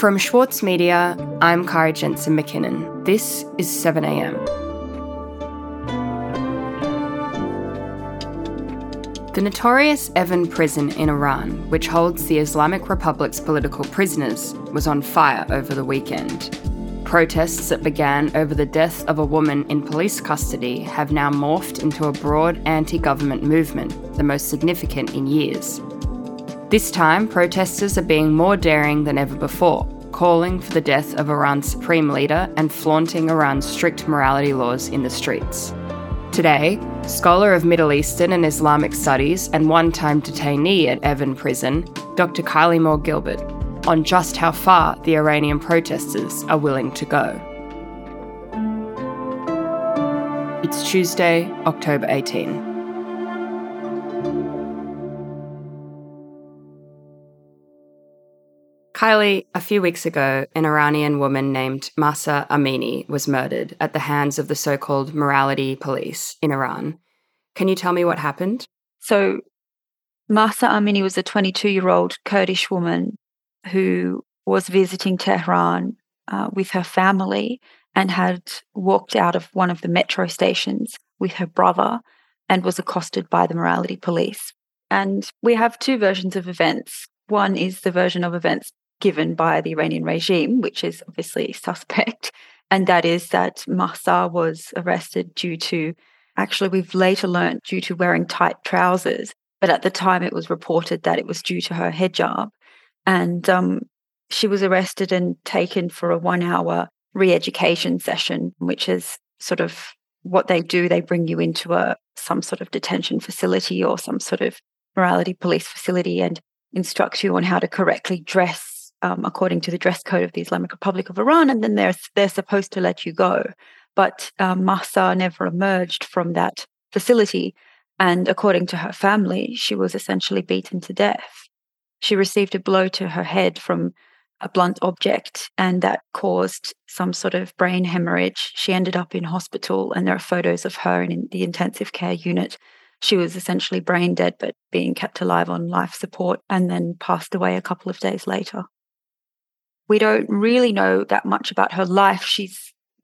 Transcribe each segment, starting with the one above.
From Schwartz Media, I'm Kara Jensen McKinnon. This is 7am. The notorious Evin prison in Iran, which holds the Islamic Republic's political prisoners, was on fire over the weekend. Protests that began over the death of a woman in police custody have now morphed into a broad anti government movement, the most significant in years. This time, protesters are being more daring than ever before, calling for the death of Iran's supreme leader and flaunting Iran's strict morality laws in the streets. Today, scholar of Middle Eastern and Islamic studies and one time detainee at Evin prison, Dr. Kylie Moore Gilbert, on just how far the Iranian protesters are willing to go. It's Tuesday, October 18. Kylie, a few weeks ago, an Iranian woman named Mahsa Amini was murdered at the hands of the so called morality police in Iran. Can you tell me what happened? So, Mahsa Amini was a 22 year old Kurdish woman who was visiting Tehran uh, with her family and had walked out of one of the metro stations with her brother and was accosted by the morality police. And we have two versions of events. One is the version of events given by the Iranian regime, which is obviously suspect. And that is that Mahsa was arrested due to, actually, we've later learned due to wearing tight trousers. But at the time, it was reported that it was due to her hijab. And um, she was arrested and taken for a one hour re education session, which is sort of what they do. They bring you into a some sort of detention facility or some sort of morality police facility and instruct you on how to correctly dress um, according to the dress code of the Islamic Republic of Iran, and then they're they're supposed to let you go. But um, Mahsa never emerged from that facility, and according to her family, she was essentially beaten to death. She received a blow to her head from a blunt object, and that caused some sort of brain hemorrhage. She ended up in hospital, and there are photos of her in the intensive care unit. She was essentially brain dead, but being kept alive on life support, and then passed away a couple of days later. We don't really know that much about her life. She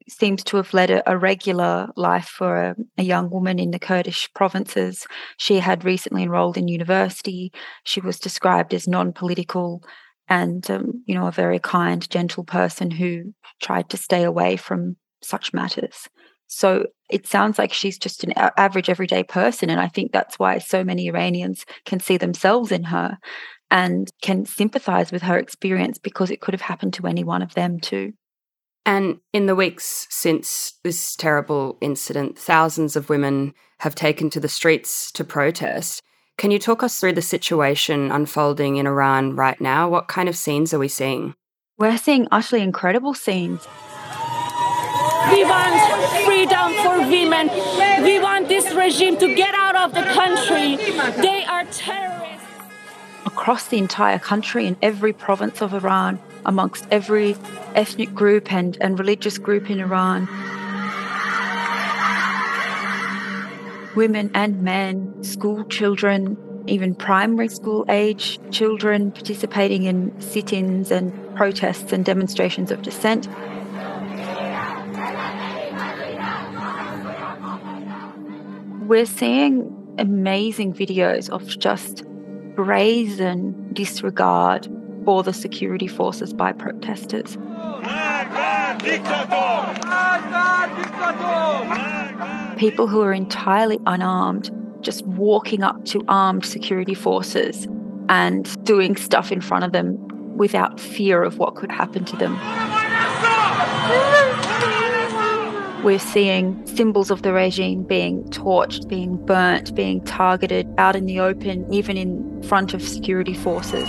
seems to have led a, a regular life for a, a, young woman in the Kurdish provinces. She had recently enrolled in university. She was described as non political and, um, you know, a very kind, gentle person who tried to stay away from such matters. So it sounds like she's just an average, everyday person. And I think that's why so many Iranians can see themselves in her and can sympathize with her experience because it could have happened to any one of them too. And in the weeks since this terrible incident, thousands of women have taken to the streets to protest. Can you talk us through the situation unfolding in Iran right now? What kind of scenes are we seeing? We're seeing utterly incredible scenes. We want freedom for women. We want this regime to get out of the country. They are terrorists across the entire country in every province of Iran, amongst every ethnic group and, and religious group in Iran. Women and men, school children, even primary school age children participating in sit ins and protests and demonstrations of dissent. We're seeing amazing videos of just brazen disregard for the security forces by protesters. People who are entirely unarmed just walking up to armed security forces and doing stuff in front of them without fear of what could happen to them. We're seeing symbols of the regime being torched, being burnt, being targeted out in the open, even in front of security forces.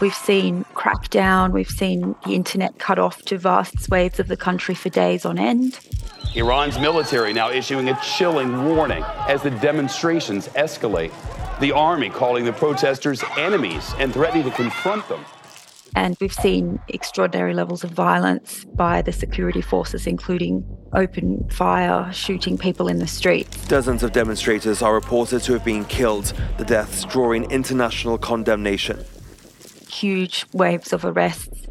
We've seen crackdown, we've seen the internet cut off to vast swathes of the country for days on end. Iran's military now issuing a chilling warning as the demonstrations escalate. The army calling the protesters enemies and threatening to confront them. And we've seen extraordinary levels of violence by the security forces, including open fire, shooting people in the streets. Dozens of demonstrators are reported to have been killed, the deaths drawing international condemnation. Huge waves of arrests,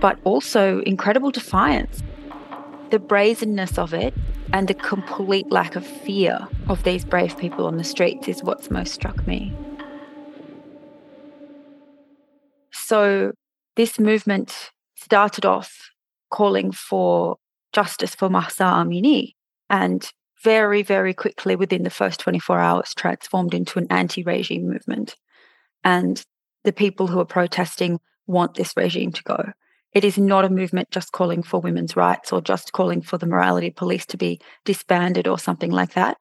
but also incredible defiance. The brazenness of it and the complete lack of fear of these brave people on the streets is what's most struck me. So, this movement started off calling for justice for Mahsa Amini and very, very quickly within the first 24 hours transformed into an anti regime movement. And the people who are protesting want this regime to go. It is not a movement just calling for women's rights or just calling for the morality police to be disbanded or something like that.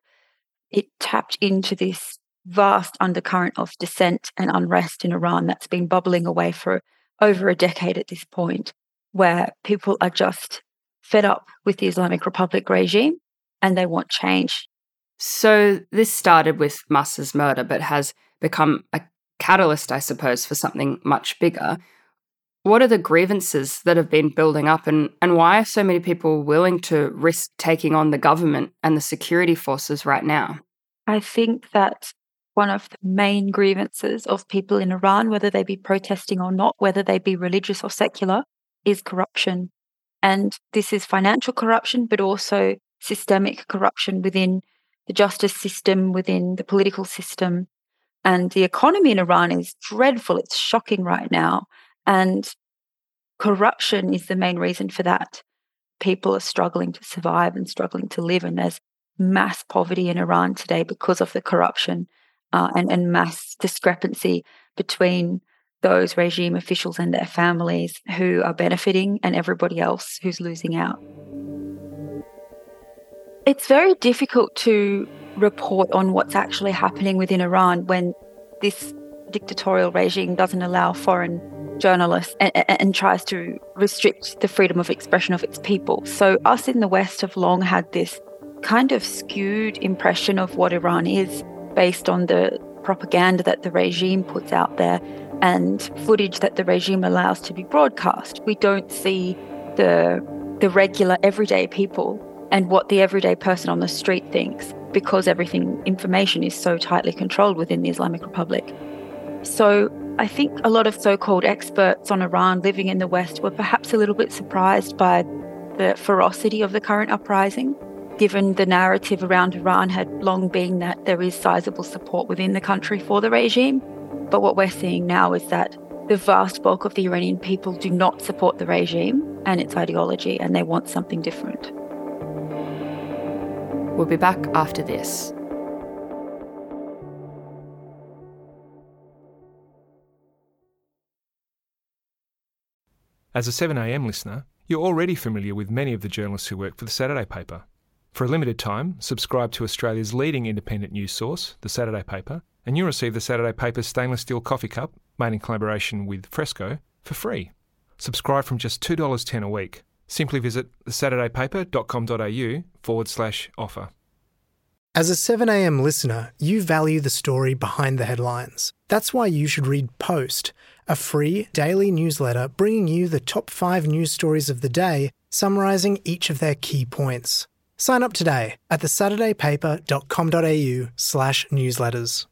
It tapped into this vast undercurrent of dissent and unrest in Iran that's been bubbling away for over a decade at this point, where people are just fed up with the Islamic Republic regime and they want change. So, this started with Mahsa's murder, but has become a catalyst, I suppose, for something much bigger. What are the grievances that have been building up, and, and why are so many people willing to risk taking on the government and the security forces right now? I think that one of the main grievances of people in Iran, whether they be protesting or not, whether they be religious or secular, is corruption. And this is financial corruption, but also systemic corruption within the justice system, within the political system. And the economy in Iran is dreadful. It's shocking right now. And corruption is the main reason for that. People are struggling to survive and struggling to live. And there's mass poverty in Iran today because of the corruption uh, and, and mass discrepancy between those regime officials and their families who are benefiting and everybody else who's losing out. It's very difficult to report on what's actually happening within Iran when this dictatorial regime doesn't allow foreign journalists and, and, tries to restrict the freedom of expression of its people. So, us in the West have long had this kind of skewed impression of what Iran is based on the propaganda that the regime puts out there and footage that the regime allows to be broadcast. We don't see the the regular everyday people and what the everyday person on the street thinks because everything information is so tightly controlled within the Islamic Republic. So I think a lot of so-called experts on Iran living in the West were perhaps a little bit surprised by the ferocity of the current uprising given the narrative around Iran had long been that there is sizable support within the country for the regime. But what we're seeing now is that the vast bulk of the Iranian people do not support the regime and its ideology, and they want something different. We'll be back after this. As a 7am listener, you're already familiar with many of the journalists who work for the Saturday paper. For a limited time, subscribe to Australia's leading independent news source, The Saturday Paper, and you'll receive The Saturday Paper's stainless steel coffee cup, made in collaboration with Fresco, for free. Subscribe from just $2.10 a week. Simply visit thesaturdaypaper.com.au forward slash offer. As a 7am listener, you value the story behind the headlines. That's why you should read Post, a free daily newsletter bringing you the top five news stories of the day, summarising each of their key points. Sign up today at thesaturdaypaper.com.au slash newsletters.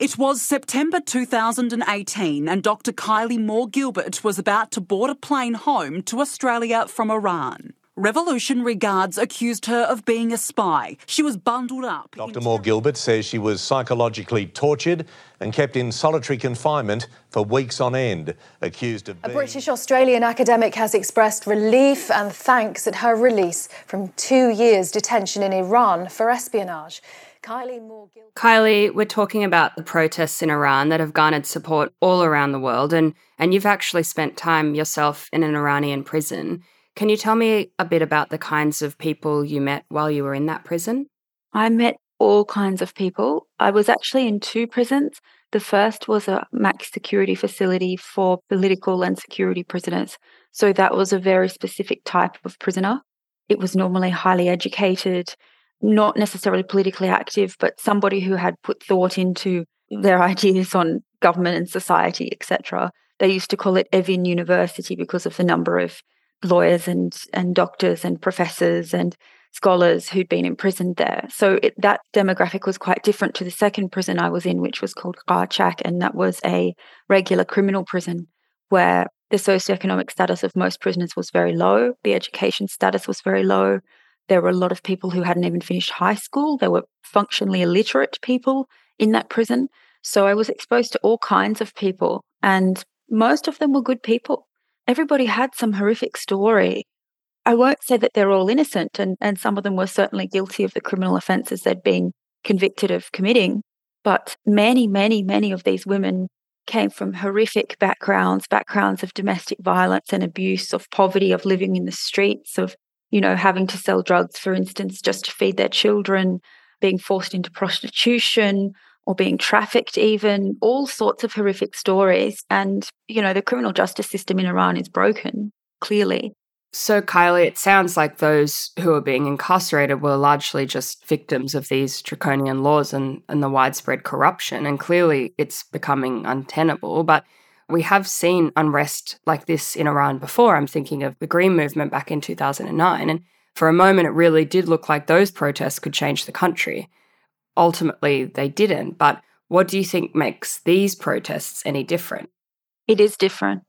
It was September 2018 and Dr Kylie Moore Gilbert was about to board a plane home to Australia from Iran. Revolutionary guards accused her of being a spy. She was bundled up. Dr. Moore Gilbert says she was psychologically tortured and kept in solitary confinement for weeks on end, accused of. A British Australian academic has expressed relief and thanks at her release from two years' detention in Iran for espionage. Kylie Moore Gilbert. Kylie, we're talking about the protests in Iran that have garnered support all around the world, and, and you've actually spent time yourself in an Iranian prison. Can you tell me a bit about the kinds of people you met while you were in that prison? I met all kinds of people. I was actually in two prisons. The first was a max security facility for political and security prisoners. So that was a very specific type of prisoner. It was normally highly educated, not necessarily politically active, but somebody who had put thought into their ideas on government and society, etc They used to call it Evin University because of the number of lawyers and, and doctors and professors and scholars who'd been imprisoned there. So it, that demographic was quite different to the second prison I was in, which was called Qarchak, and that was a regular criminal prison where the socioeconomic status of most prisoners was very low, the education status was very low. There were a lot of people who hadn't even finished high school. There were functionally illiterate people in that prison. So I was exposed to all kinds of people, and most of them were good people. Everybody had some horrific story. I won't say that they're all innocent, and, and some of them were certainly guilty of the criminal offences they'd been convicted of committing. But many, many, many of these women came from horrific backgrounds, backgrounds of domestic violence and abuse, of poverty, of living in the streets, of, you know, having to sell drugs, for instance, just to feed their children, being forced into prostitution or being trafficked even, all sorts of horrific stories. And, you know, the criminal justice system in Iran is broken, clearly. So, Kylie, it sounds like those who are being incarcerated were largely just victims of these draconian laws and, and the widespread corruption. And clearly it's becoming untenable. But we have seen unrest like this in Iran before. I'm thinking of the Green Movement back in 2009. And for a moment, it really did look like those protests could change the country. Ultimately, they didn't. But what do you think makes these protests any different? It is different.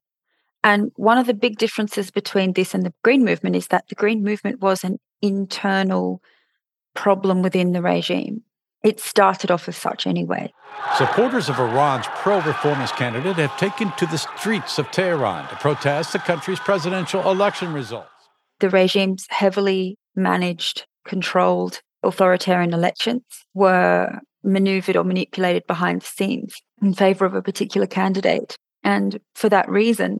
And one of the big differences between this and the Green Movement is that the Green Movement was an internal problem within the regime. It started off as such anyway. Supporters of Iran's pro reformist candidate have taken to the streets of Tehran to protest the country's presidential election results. The regime's heavily managed, controlled authoritarian elections were maneuvered or manipulated behind the scenes in favor of a particular candidate. And for that reason,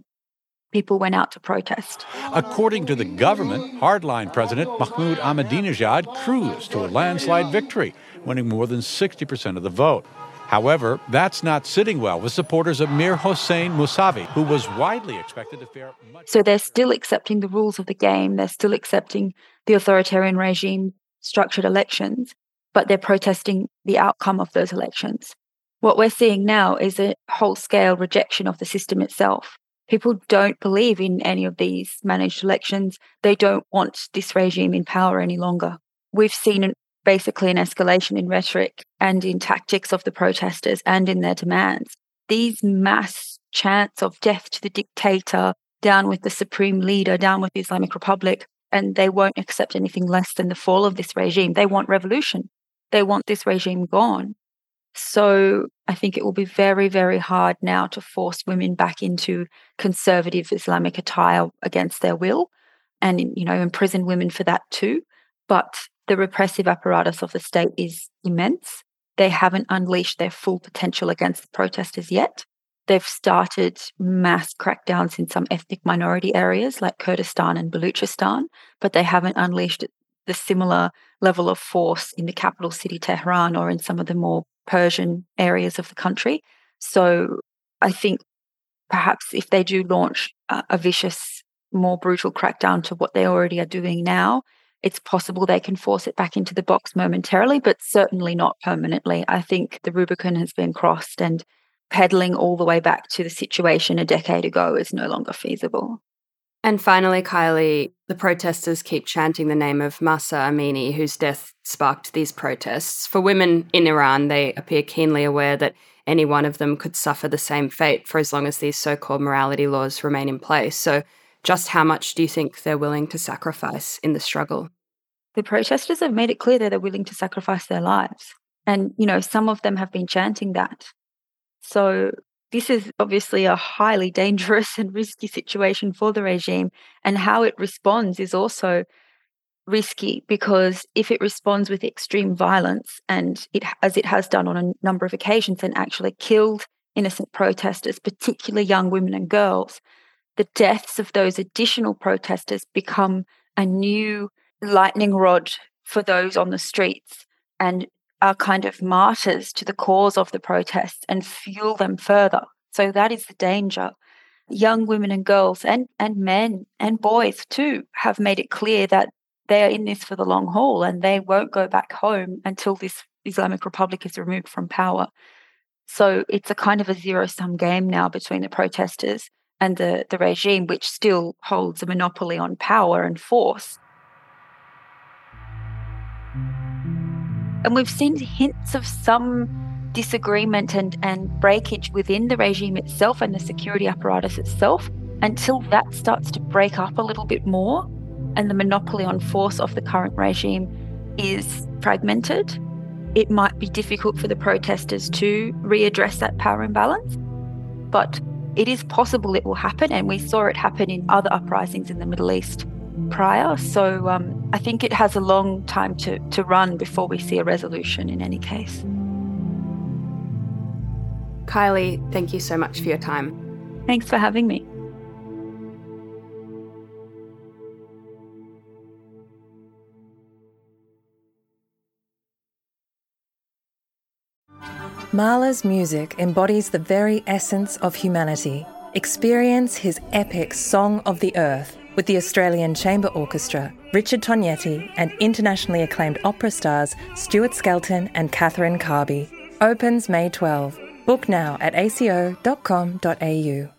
people went out to protest. According to the government, hardline President Mahmoud Ahmadinejad cruised to a landslide victory, winning more than 60% of the vote. However, that's not sitting well with supporters of Mir Hossein Mousavi, who was widely expected to fare much. So they're still accepting the rules of the game, they're still accepting the authoritarian regime structured elections, but they're protesting the outcome of those elections. What we're seeing now is a whole scale rejection of the system itself. People don't believe in any of these managed elections. They don't want this regime in power any longer. We've seen basically an escalation in rhetoric and in tactics of the protesters and in their demands. These mass chants of death to the dictator, down with the supreme leader, down with the Islamic Republic, and they won't accept anything less than the fall of this regime. They want revolution. They want this regime gone. So I think it will be very, very hard now to force women back into conservative Islamic attire against their will and, you know, imprison women for that too. But the repressive apparatus of the state is immense. They haven't unleashed their full potential against the protesters yet. They've started mass crackdowns in some ethnic minority areas like Kurdistan and Baluchistan, but they haven't unleashed the similar level of force in the capital city, Tehran, or in some of the more Persian areas of the country. So I think perhaps if they do launch a, a vicious, more brutal crackdown to what they already are doing now, it's possible they can force it back into the box momentarily, but certainly not permanently. I think the Rubicon has been crossed and pedaling all the way back to the situation a decade ago is no longer feasible. And finally, Kylie, the protesters keep chanting the name of Mahsa Amini, whose death sparked these protests. For women in Iran, they appear keenly aware that any one of them could suffer the same fate for as long as these so called morality laws remain in place. So, just how much do you think they're willing to sacrifice in the struggle? The protesters have made it clear that they're willing to sacrifice their lives. And, you know, some of them have been chanting that. So this is obviously a highly dangerous and risky situation for the regime. And how it responds is also risky because if it responds with extreme violence and it as it has done on a number of occasions and actually killed innocent protesters particularly young women and girls the deaths of those additional protesters become a new lightning rod for those on the streets and are kind of martyrs to the cause of the protests and fuel them further. So that is the danger. Young women and girls and, and men and boys too have made it clear that they are in this for the long haul and they won't go back home until this Islamic Republic is removed from power. So it's a kind of a zero sum game now between the protesters and the, the regime, which still holds a monopoly on power and force. And we've seen hints of some disagreement and, and breakage within the regime itself and the security apparatus itself until that starts to break up a little bit more and the monopoly on force of the current regime is fragmented, it might be difficult for the protesters to readdress that power imbalance. But it is possible it will happen, and we saw it happen in other uprisings in the Middle East prior. So um, I think it has a long time to, to run before we see a resolution in any case. Kylie, thank you so much for your time. Thanks for having me. Mahler's music embodies the very essence of humanity. Experience his epic Song of the Earth with the Australian Chamber Orchestra, Richard Tognetti, and internationally acclaimed opera stars Stuart Skelton and Catherine Carby. Opens May 12. Book now at aco.com.au.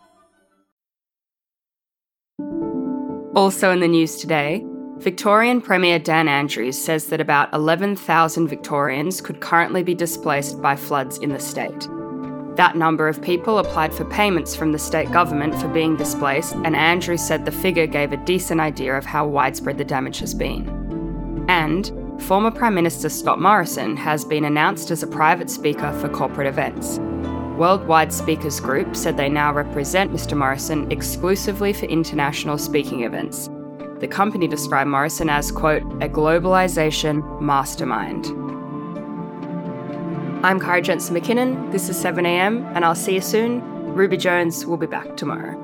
Also in the news today, Victorian Premier Dan Andrews says that about 11,000 Victorians could currently be displaced by floods in the state. That number of people applied for payments from the state government for being displaced, and Andrew said the figure gave a decent idea of how widespread the damage has been. And former Prime Minister Scott Morrison has been announced as a private speaker for corporate events. Worldwide Speakers Group said they now represent Mr. Morrison exclusively for international speaking events. The company described Morrison as, quote, a globalization mastermind. I'm Kara Jensen McKinnon. This is 7am, and I'll see you soon. Ruby Jones will be back tomorrow.